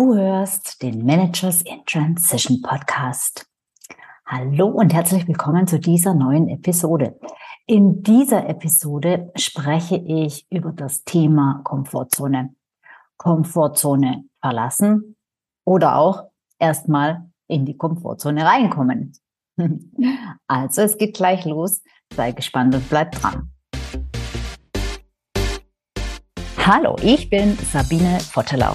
Du hörst den Managers in Transition Podcast. Hallo und herzlich willkommen zu dieser neuen Episode. In dieser Episode spreche ich über das Thema Komfortzone. Komfortzone verlassen oder auch erstmal in die Komfortzone reinkommen. Also es geht gleich los. Sei gespannt und bleib dran. Hallo, ich bin Sabine Vottelau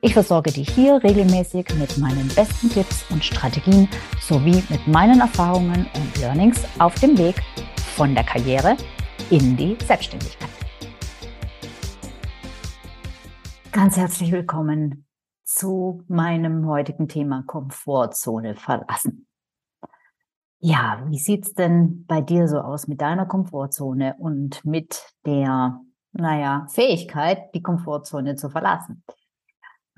Ich versorge dich hier regelmäßig mit meinen besten Tipps und Strategien sowie mit meinen Erfahrungen und Learnings auf dem Weg von der Karriere in die Selbstständigkeit. Ganz herzlich willkommen zu meinem heutigen Thema Komfortzone verlassen. Ja, wie sieht's denn bei dir so aus mit deiner Komfortzone und mit der, naja, Fähigkeit, die Komfortzone zu verlassen?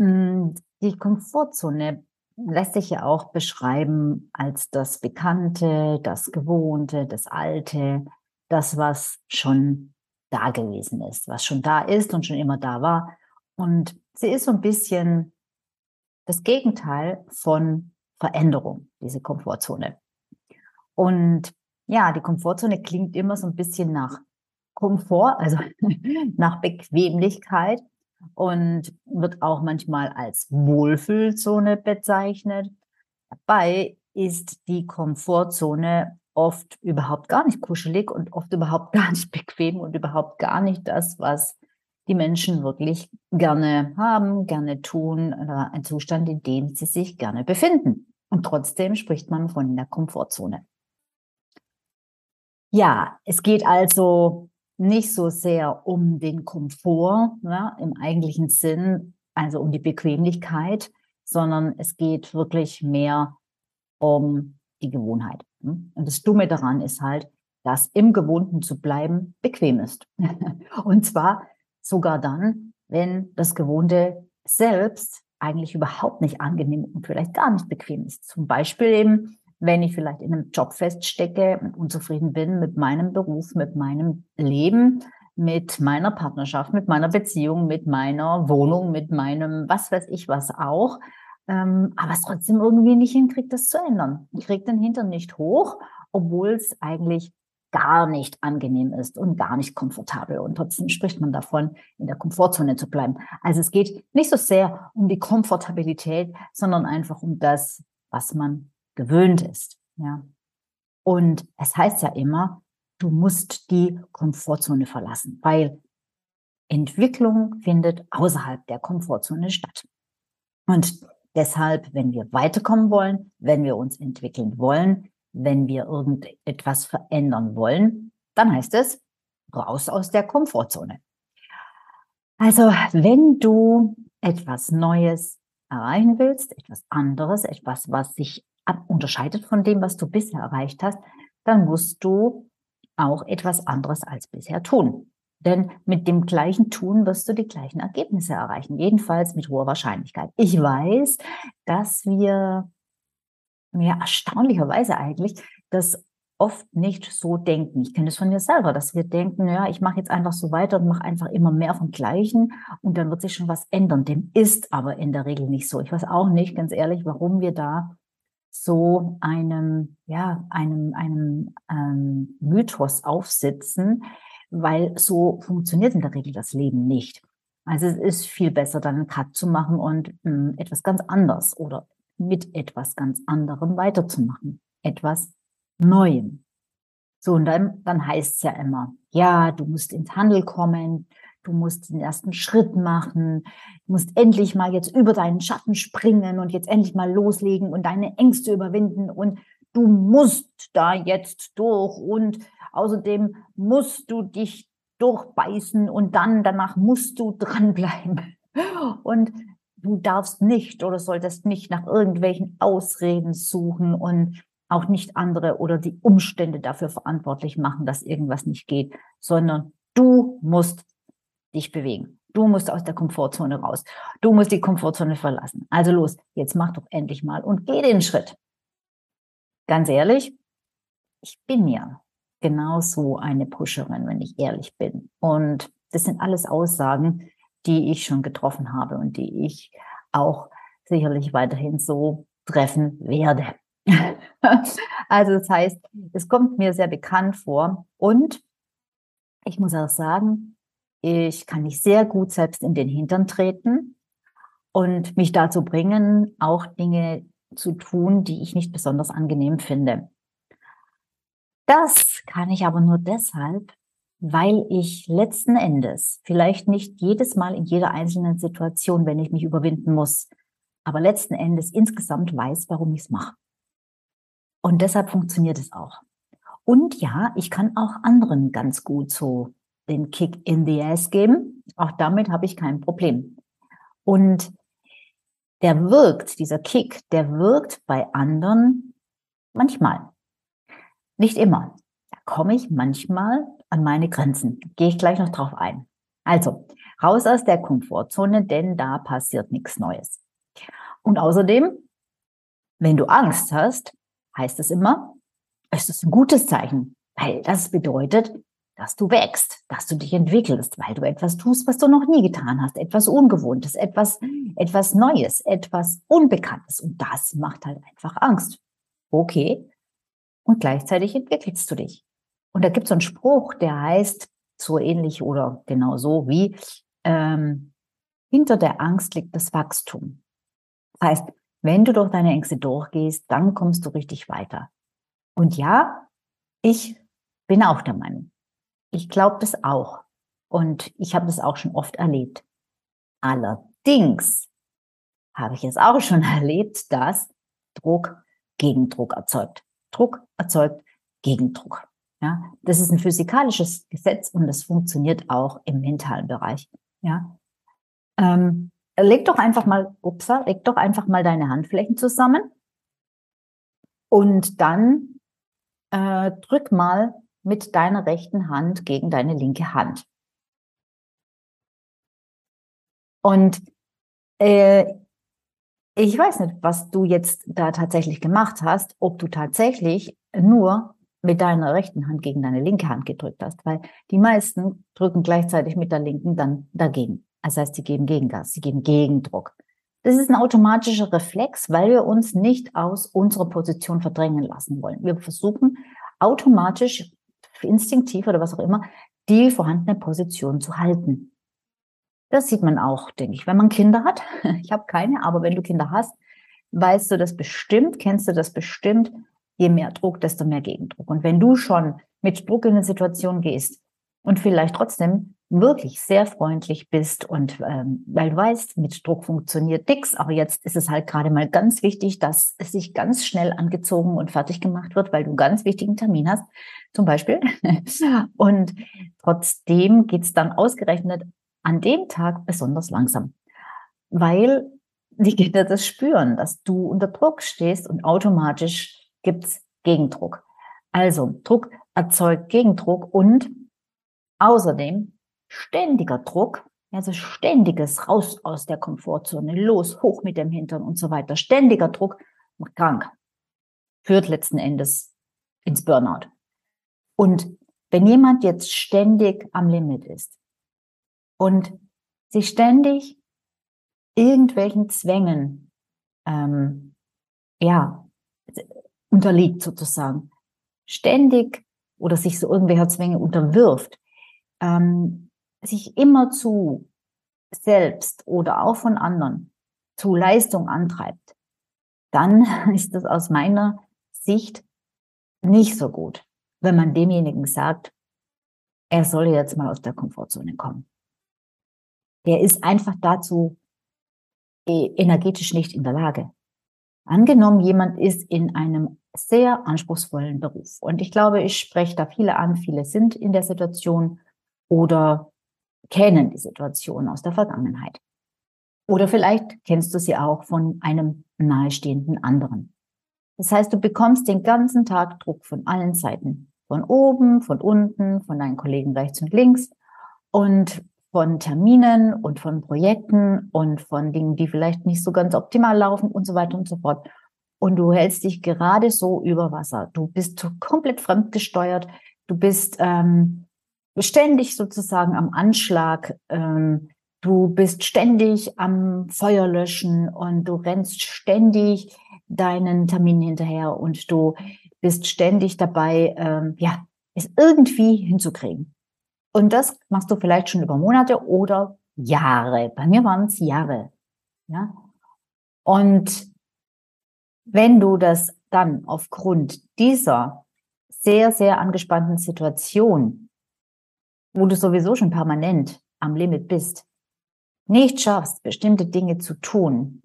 Hm, die Komfortzone lässt sich ja auch beschreiben als das Bekannte, das Gewohnte, das Alte, das, was schon da gewesen ist, was schon da ist und schon immer da war. Und sie ist so ein bisschen das Gegenteil von Veränderung, diese Komfortzone. Und ja, die Komfortzone klingt immer so ein bisschen nach Komfort, also nach Bequemlichkeit und wird auch manchmal als Wohlfühlzone bezeichnet. Dabei ist die Komfortzone oft überhaupt gar nicht kuschelig und oft überhaupt gar nicht bequem und überhaupt gar nicht das, was die Menschen wirklich gerne haben, gerne tun oder ein Zustand, in dem sie sich gerne befinden. Und trotzdem spricht man von der Komfortzone. Ja, es geht also nicht so sehr um den Komfort ne, im eigentlichen Sinn, also um die Bequemlichkeit, sondern es geht wirklich mehr um die Gewohnheit. Ne? Und das Dumme daran ist halt, dass im Gewohnten zu bleiben bequem ist. Und zwar sogar dann, wenn das Gewohnte selbst eigentlich überhaupt nicht angenehm und vielleicht gar nicht bequem ist. Zum Beispiel eben, wenn ich vielleicht in einem Job feststecke und unzufrieden bin mit meinem Beruf, mit meinem Leben, mit meiner Partnerschaft, mit meiner Beziehung, mit meiner Wohnung, mit meinem was weiß ich was auch, ähm, aber es trotzdem irgendwie nicht hinkriegt, das zu ändern. Ich kriege den Hintern nicht hoch, obwohl es eigentlich gar nicht angenehm ist und gar nicht komfortabel. Und trotzdem spricht man davon, in der Komfortzone zu bleiben. Also es geht nicht so sehr um die Komfortabilität, sondern einfach um das, was man gewöhnt ist. Ja. Und es heißt ja immer, du musst die Komfortzone verlassen, weil Entwicklung findet außerhalb der Komfortzone statt. Und deshalb, wenn wir weiterkommen wollen, wenn wir uns entwickeln wollen, wenn wir irgendetwas verändern wollen, dann heißt es raus aus der Komfortzone. Also, wenn du etwas Neues erreichen willst, etwas anderes, etwas, was sich unterscheidet von dem, was du bisher erreicht hast, dann musst du auch etwas anderes als bisher tun. Denn mit dem gleichen Tun wirst du die gleichen Ergebnisse erreichen, jedenfalls mit hoher Wahrscheinlichkeit. Ich weiß, dass wir ja erstaunlicherweise eigentlich das oft nicht so denken. Ich kenne es von mir selber, dass wir denken, ja, ich mache jetzt einfach so weiter und mache einfach immer mehr vom Gleichen und dann wird sich schon was ändern. Dem ist aber in der Regel nicht so. Ich weiß auch nicht, ganz ehrlich, warum wir da so einem, ja, einem, einem ähm, Mythos aufsitzen, weil so funktioniert in der Regel das Leben nicht. Also es ist viel besser, dann einen Cut zu machen und mh, hm, etwas ganz anders oder mit etwas ganz anderem weiterzumachen. Etwas Neuem. So, und dann, dann heißt es ja immer, ja, du musst ins Handel kommen, du musst den ersten Schritt machen, du musst endlich mal jetzt über deinen Schatten springen und jetzt endlich mal loslegen und deine Ängste überwinden. Und du musst da jetzt durch. Und außerdem musst du dich durchbeißen und dann danach musst du dranbleiben. Und du darfst nicht oder solltest nicht nach irgendwelchen Ausreden suchen und auch nicht andere oder die Umstände dafür verantwortlich machen, dass irgendwas nicht geht, sondern du musst dich bewegen. Du musst aus der Komfortzone raus. Du musst die Komfortzone verlassen. Also los, jetzt mach doch endlich mal und geh den Schritt. Ganz ehrlich, ich bin ja genauso eine Pusherin, wenn ich ehrlich bin. Und das sind alles Aussagen, die ich schon getroffen habe und die ich auch sicherlich weiterhin so treffen werde. also das heißt, es kommt mir sehr bekannt vor und ich muss auch sagen, ich kann mich sehr gut selbst in den Hintern treten und mich dazu bringen, auch Dinge zu tun, die ich nicht besonders angenehm finde. Das kann ich aber nur deshalb, weil ich letzten Endes, vielleicht nicht jedes Mal in jeder einzelnen Situation, wenn ich mich überwinden muss, aber letzten Endes insgesamt weiß, warum ich es mache. Und deshalb funktioniert es auch. Und ja, ich kann auch anderen ganz gut so den Kick in the ass geben. Auch damit habe ich kein Problem. Und der wirkt, dieser Kick, der wirkt bei anderen manchmal. Nicht immer. Da komme ich manchmal an meine Grenzen. Gehe ich gleich noch drauf ein. Also, raus aus der Komfortzone, denn da passiert nichts Neues. Und außerdem, wenn du Angst hast, heißt es immer, es ist ein gutes Zeichen, weil das bedeutet, dass du wächst, dass du dich entwickelst, weil du etwas tust, was du noch nie getan hast, etwas Ungewohntes, etwas, etwas Neues, etwas Unbekanntes. Und das macht halt einfach Angst. Okay. Und gleichzeitig entwickelst du dich. Und da gibt es so einen Spruch, der heißt so ähnlich oder genau so wie, ähm, hinter der Angst liegt das Wachstum. Das heißt, wenn du durch deine Ängste durchgehst, dann kommst du richtig weiter. Und ja, ich bin auch der Meinung, ich glaube das auch. Und ich habe das auch schon oft erlebt. Allerdings habe ich es auch schon erlebt, dass Druck Gegendruck erzeugt. Druck erzeugt Gegendruck. Ja, das ist ein physikalisches Gesetz und das funktioniert auch im mentalen Bereich. Ja, ähm, leg doch einfach mal, upsa, leg doch einfach mal deine Handflächen zusammen und dann äh, drück mal mit deiner rechten Hand gegen deine linke Hand. Und äh, ich weiß nicht, was du jetzt da tatsächlich gemacht hast, ob du tatsächlich nur mit deiner rechten Hand gegen deine linke Hand gedrückt hast, weil die meisten drücken gleichzeitig mit der linken dann dagegen. Das heißt, sie geben Gegengas, sie geben Gegendruck. Das ist ein automatischer Reflex, weil wir uns nicht aus unserer Position verdrängen lassen wollen. Wir versuchen automatisch instinktiv oder was auch immer, die vorhandene Position zu halten. Das sieht man auch, denke ich, wenn man Kinder hat. Ich habe keine, aber wenn du Kinder hast, weißt du das bestimmt, kennst du das bestimmt. Je mehr Druck, desto mehr Gegendruck. Und wenn du schon mit Druck in eine Situation gehst und vielleicht trotzdem wirklich sehr freundlich bist und ähm, weil du weißt, mit Druck funktioniert nix, aber jetzt ist es halt gerade mal ganz wichtig, dass es sich ganz schnell angezogen und fertig gemacht wird, weil du einen ganz wichtigen Termin hast, zum Beispiel. Und trotzdem geht's dann ausgerechnet an dem Tag besonders langsam, weil die Kinder das spüren, dass du unter Druck stehst und automatisch gibt's Gegendruck. Also Druck erzeugt Gegendruck und außerdem ständiger Druck, also ständiges raus aus der Komfortzone, los, hoch mit dem Hintern und so weiter. Ständiger Druck macht krank, führt letzten Endes ins Burnout. Und wenn jemand jetzt ständig am Limit ist und sich ständig irgendwelchen Zwängen ähm, ja unterliegt sozusagen, ständig oder sich so irgendwelcher Zwänge unterwirft, ähm, sich immer zu selbst oder auch von anderen zu Leistung antreibt, dann ist das aus meiner Sicht nicht so gut, wenn man demjenigen sagt, er soll jetzt mal aus der Komfortzone kommen. Der ist einfach dazu äh, energetisch nicht in der Lage. Angenommen, jemand ist in einem sehr anspruchsvollen Beruf. Und ich glaube, ich spreche da viele an, viele sind in der Situation oder kennen die Situation aus der Vergangenheit. Oder vielleicht kennst du sie auch von einem nahestehenden anderen. Das heißt, du bekommst den ganzen Tag Druck von allen Seiten. Von oben, von unten, von deinen Kollegen rechts und links und von Terminen und von Projekten und von Dingen, die vielleicht nicht so ganz optimal laufen und so weiter und so fort. Und du hältst dich gerade so über Wasser. Du bist komplett fremdgesteuert. Du bist ähm, ständig sozusagen am Anschlag. Ähm, du bist ständig am Feuer löschen und du rennst ständig deinen Termin hinterher und du bist ständig dabei, ähm, ja, es irgendwie hinzukriegen. Und das machst du vielleicht schon über Monate oder Jahre. Bei mir waren es Jahre. Ja. Und wenn du das dann aufgrund dieser sehr, sehr angespannten Situation, wo du sowieso schon permanent am Limit bist, nicht schaffst, bestimmte Dinge zu tun,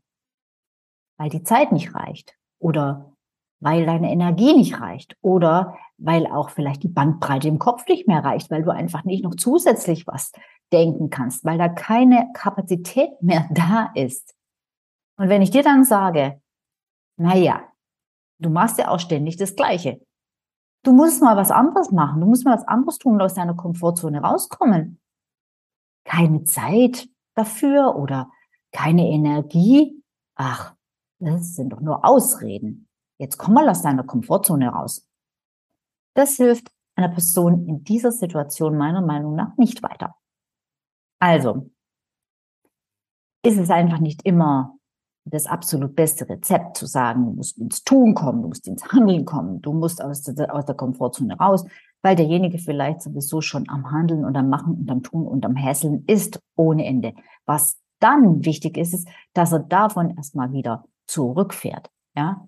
weil die Zeit nicht reicht oder weil deine Energie nicht reicht oder weil auch vielleicht die Bandbreite im Kopf nicht mehr reicht, weil du einfach nicht noch zusätzlich was denken kannst, weil da keine Kapazität mehr da ist. Und wenn ich dir dann sage, na ja, du machst ja auch ständig das Gleiche. Du musst mal was anderes machen. Du musst mal was anderes tun und aus deiner Komfortzone rauskommen. Keine Zeit dafür oder keine Energie. Ach, das sind doch nur Ausreden. Jetzt komm mal aus deiner Komfortzone raus. Das hilft einer Person in dieser Situation meiner Meinung nach nicht weiter. Also, ist es einfach nicht immer das absolut beste Rezept zu sagen, du musst ins Tun kommen, du musst ins Handeln kommen, du musst aus der, aus der Komfortzone raus, weil derjenige vielleicht sowieso schon am Handeln und am Machen und am Tun und am Hässeln ist ohne Ende. Was dann wichtig ist, ist, dass er davon erstmal wieder zurückfährt. Ja,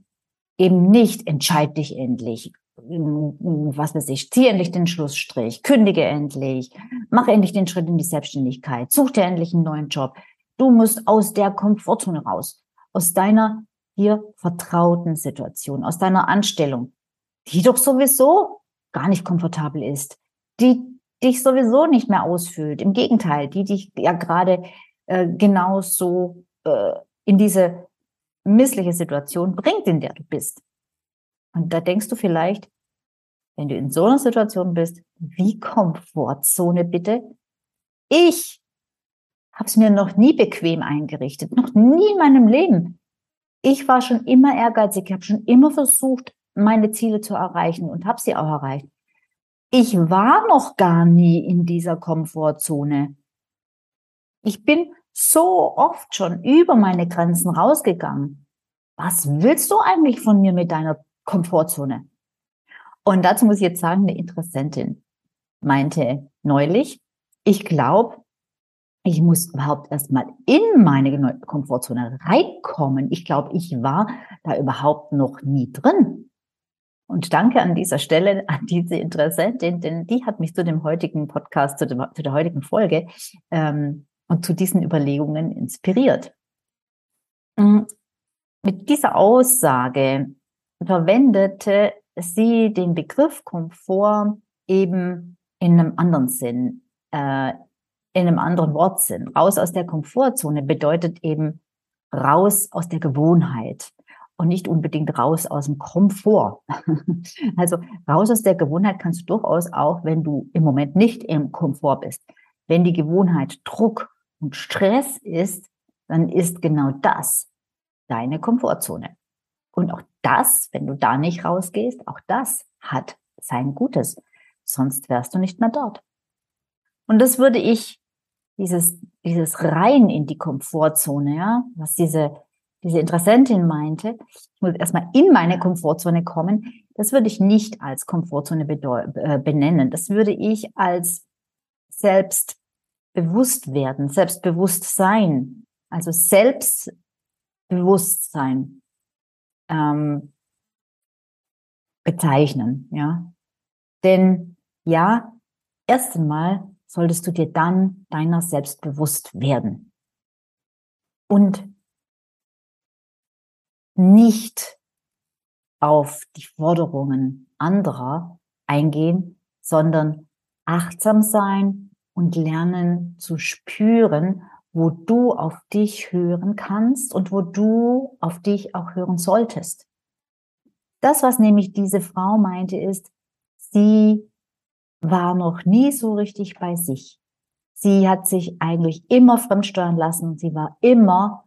eben nicht entscheid dich endlich, was weiß ich, zieh endlich den Schlussstrich, kündige endlich, mach endlich den Schritt in die Selbstständigkeit, such dir endlich einen neuen Job. Du musst aus der Komfortzone raus, aus deiner hier vertrauten Situation, aus deiner Anstellung, die doch sowieso gar nicht komfortabel ist, die dich sowieso nicht mehr ausfüllt. Im Gegenteil, die dich ja gerade äh, genauso äh, in diese missliche Situation bringt, in der du bist. Und da denkst du vielleicht, wenn du in so einer Situation bist, wie Komfortzone bitte? Ich habe es mir noch nie bequem eingerichtet, noch nie in meinem Leben. Ich war schon immer ehrgeizig, ich habe schon immer versucht, meine Ziele zu erreichen und habe sie auch erreicht. Ich war noch gar nie in dieser Komfortzone. Ich bin so oft schon über meine Grenzen rausgegangen. Was willst du eigentlich von mir mit deiner Komfortzone? Und dazu muss ich jetzt sagen, eine Interessentin meinte neulich, ich glaube, ich muss überhaupt erstmal in meine Komfortzone reinkommen. Ich glaube, ich war da überhaupt noch nie drin. Und danke an dieser Stelle an diese Interessentin, denn die hat mich zu dem heutigen Podcast, zu, dem, zu der heutigen Folge ähm, und zu diesen Überlegungen inspiriert. Mm, mit dieser Aussage verwendete sie den Begriff Komfort eben in einem anderen Sinn, äh, in einem anderen Wortsinn. Raus aus der Komfortzone bedeutet eben raus aus der Gewohnheit und nicht unbedingt raus aus dem Komfort. also raus aus der Gewohnheit kannst du durchaus auch, wenn du im Moment nicht im Komfort bist. Wenn die Gewohnheit Druck und Stress ist, dann ist genau das deine Komfortzone. Und auch das, wenn du da nicht rausgehst, auch das hat sein Gutes. Sonst wärst du nicht mehr dort. Und das würde ich, dieses, dieses rein in die Komfortzone, ja, was diese, diese Interessentin meinte, ich muss erstmal in meine Komfortzone kommen, das würde ich nicht als Komfortzone äh, benennen. Das würde ich als selbstbewusst werden, Selbstbewusstsein, also Selbstbewusstsein ähm, bezeichnen, ja. Denn ja, erst einmal solltest du dir dann deiner selbst bewusst werden. Und nicht auf die Forderungen anderer eingehen, sondern achtsam sein und lernen zu spüren, wo du auf dich hören kannst und wo du auf dich auch hören solltest. Das, was nämlich diese Frau meinte, ist, sie war noch nie so richtig bei sich. Sie hat sich eigentlich immer fremdsteuern lassen. Sie war immer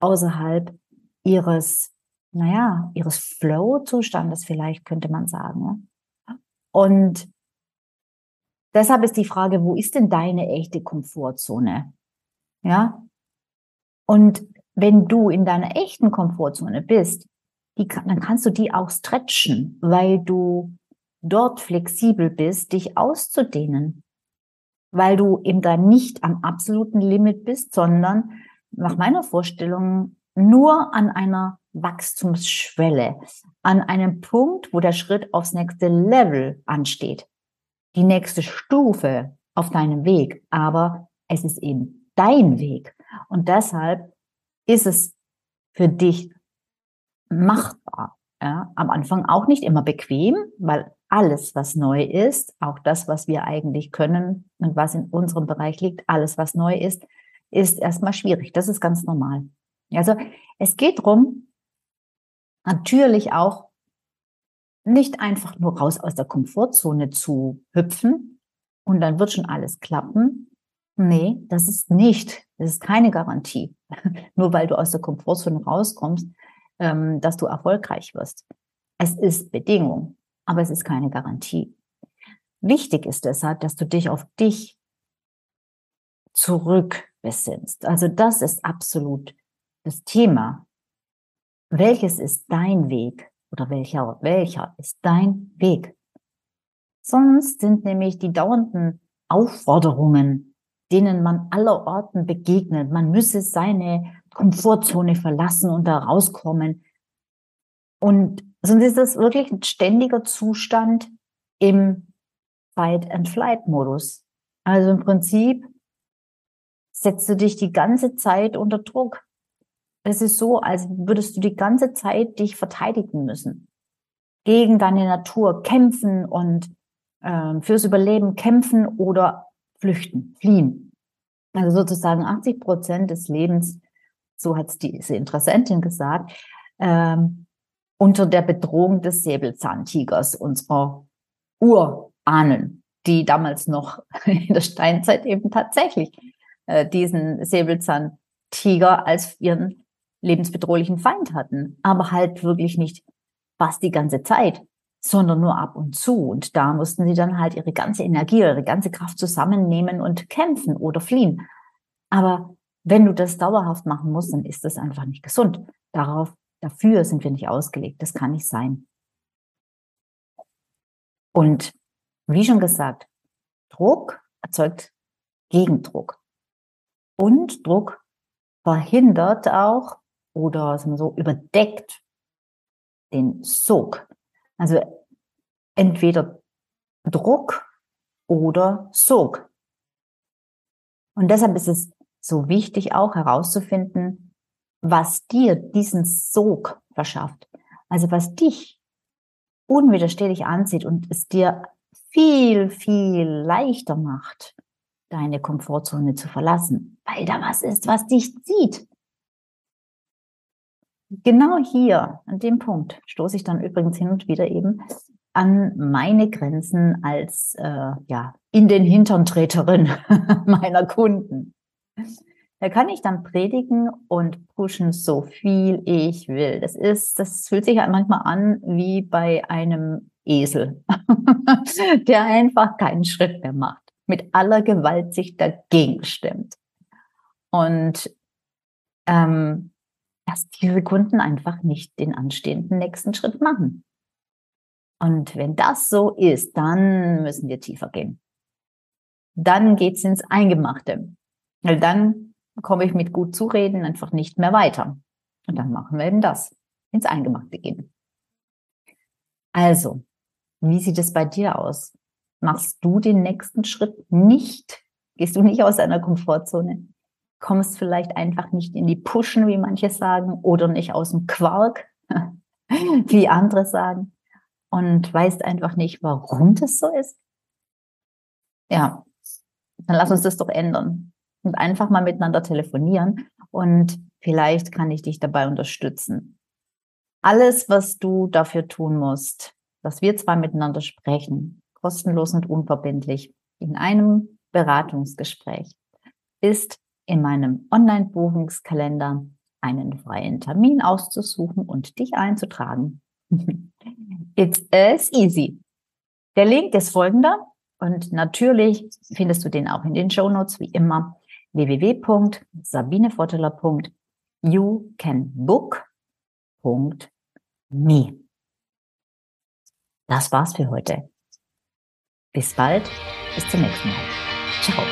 außerhalb ihres, naja, ihres Flow-Zustandes vielleicht, könnte man sagen. Und deshalb ist die Frage, wo ist denn deine echte Komfortzone? Ja? Und wenn du in deiner echten Komfortzone bist, die, dann kannst du die auch stretchen, weil du dort flexibel bist, dich auszudehnen. Weil du eben da nicht am absoluten Limit bist, sondern nach meiner Vorstellung nur an einer Wachstumsschwelle, an einem Punkt, wo der Schritt aufs nächste Level ansteht, die nächste Stufe auf deinem Weg. Aber es ist eben dein Weg. Und deshalb ist es für dich machbar. Ja, am Anfang auch nicht immer bequem, weil alles, was neu ist, auch das, was wir eigentlich können und was in unserem Bereich liegt, alles, was neu ist, ist erstmal schwierig. Das ist ganz normal. Also es geht darum, natürlich auch nicht einfach nur raus aus der Komfortzone zu hüpfen und dann wird schon alles klappen. Nee, das ist nicht, das ist keine Garantie. nur weil du aus der Komfortzone rauskommst, ähm, dass du erfolgreich wirst. Es ist Bedingung, aber es ist keine Garantie. Wichtig ist deshalb, dass du dich auf dich zurückbesinnst. Also das ist absolut das Thema. Welches ist dein Weg oder welcher, welcher ist dein Weg? Sonst sind nämlich die dauernden Aufforderungen, denen man allerorten begegnet. Man müsse seine Komfortzone verlassen und da rauskommen. Und sonst ist das wirklich ein ständiger Zustand im Fight-and-Flight-Modus. Also im Prinzip setzt du dich die ganze Zeit unter Druck. Es ist so, als würdest du die ganze Zeit dich verteidigen müssen. Gegen deine Natur kämpfen und äh, fürs Überleben kämpfen oder flüchten, fliehen. Also sozusagen 80 Prozent des Lebens so hat es diese Interessentin gesagt, ähm, unter der Bedrohung des Säbelzahntigers, unserer Urahnen, die damals noch in der Steinzeit eben tatsächlich äh, diesen Säbelzahntiger als ihren lebensbedrohlichen Feind hatten, aber halt wirklich nicht fast die ganze Zeit, sondern nur ab und zu. Und da mussten sie dann halt ihre ganze Energie, ihre ganze Kraft zusammennehmen und kämpfen oder fliehen. Aber wenn du das dauerhaft machen musst, dann ist das einfach nicht gesund. Darauf, dafür sind wir nicht ausgelegt. Das kann nicht sein. Und wie schon gesagt, Druck erzeugt Gegendruck. Und Druck verhindert auch oder sagen wir so überdeckt den Sog. Also entweder Druck oder Sog. Und deshalb ist es so wichtig auch herauszufinden, was dir diesen Sog verschafft. Also was dich unwiderstehlich anzieht und es dir viel, viel leichter macht, deine Komfortzone zu verlassen, weil da was ist, was dich zieht. Genau hier, an dem Punkt, stoße ich dann übrigens hin und wieder eben an meine Grenzen als äh, ja in den Hintern Treterin meiner Kunden. Da kann ich dann predigen und pushen, so viel ich will. Das ist, das fühlt sich halt manchmal an wie bei einem Esel, der einfach keinen Schritt mehr macht, mit aller Gewalt sich dagegen stimmt. Und ähm, dass diese Kunden einfach nicht den anstehenden nächsten Schritt machen. Und wenn das so ist, dann müssen wir tiefer gehen. Dann geht's ins Eingemachte. Weil dann komme ich mit gut zureden einfach nicht mehr weiter. Und dann machen wir eben das, ins Eingemachte gehen. Also, wie sieht es bei dir aus? Machst du den nächsten Schritt nicht? Gehst du nicht aus deiner Komfortzone? Kommst vielleicht einfach nicht in die Pushen, wie manche sagen, oder nicht aus dem Quark, wie andere sagen, und weißt einfach nicht, warum das so ist? Ja, dann lass uns das doch ändern. Und einfach mal miteinander telefonieren und vielleicht kann ich dich dabei unterstützen. Alles, was du dafür tun musst, dass wir zwei miteinander sprechen, kostenlos und unverbindlich, in einem Beratungsgespräch, ist in meinem Online-Buchungskalender einen freien Termin auszusuchen und dich einzutragen. It's as easy. Der Link ist folgender und natürlich findest du den auch in den Show Notes wie immer www.sabinevorteller.youcanbook.me. Das war's für heute. Bis bald, bis zum nächsten Mal. Ciao.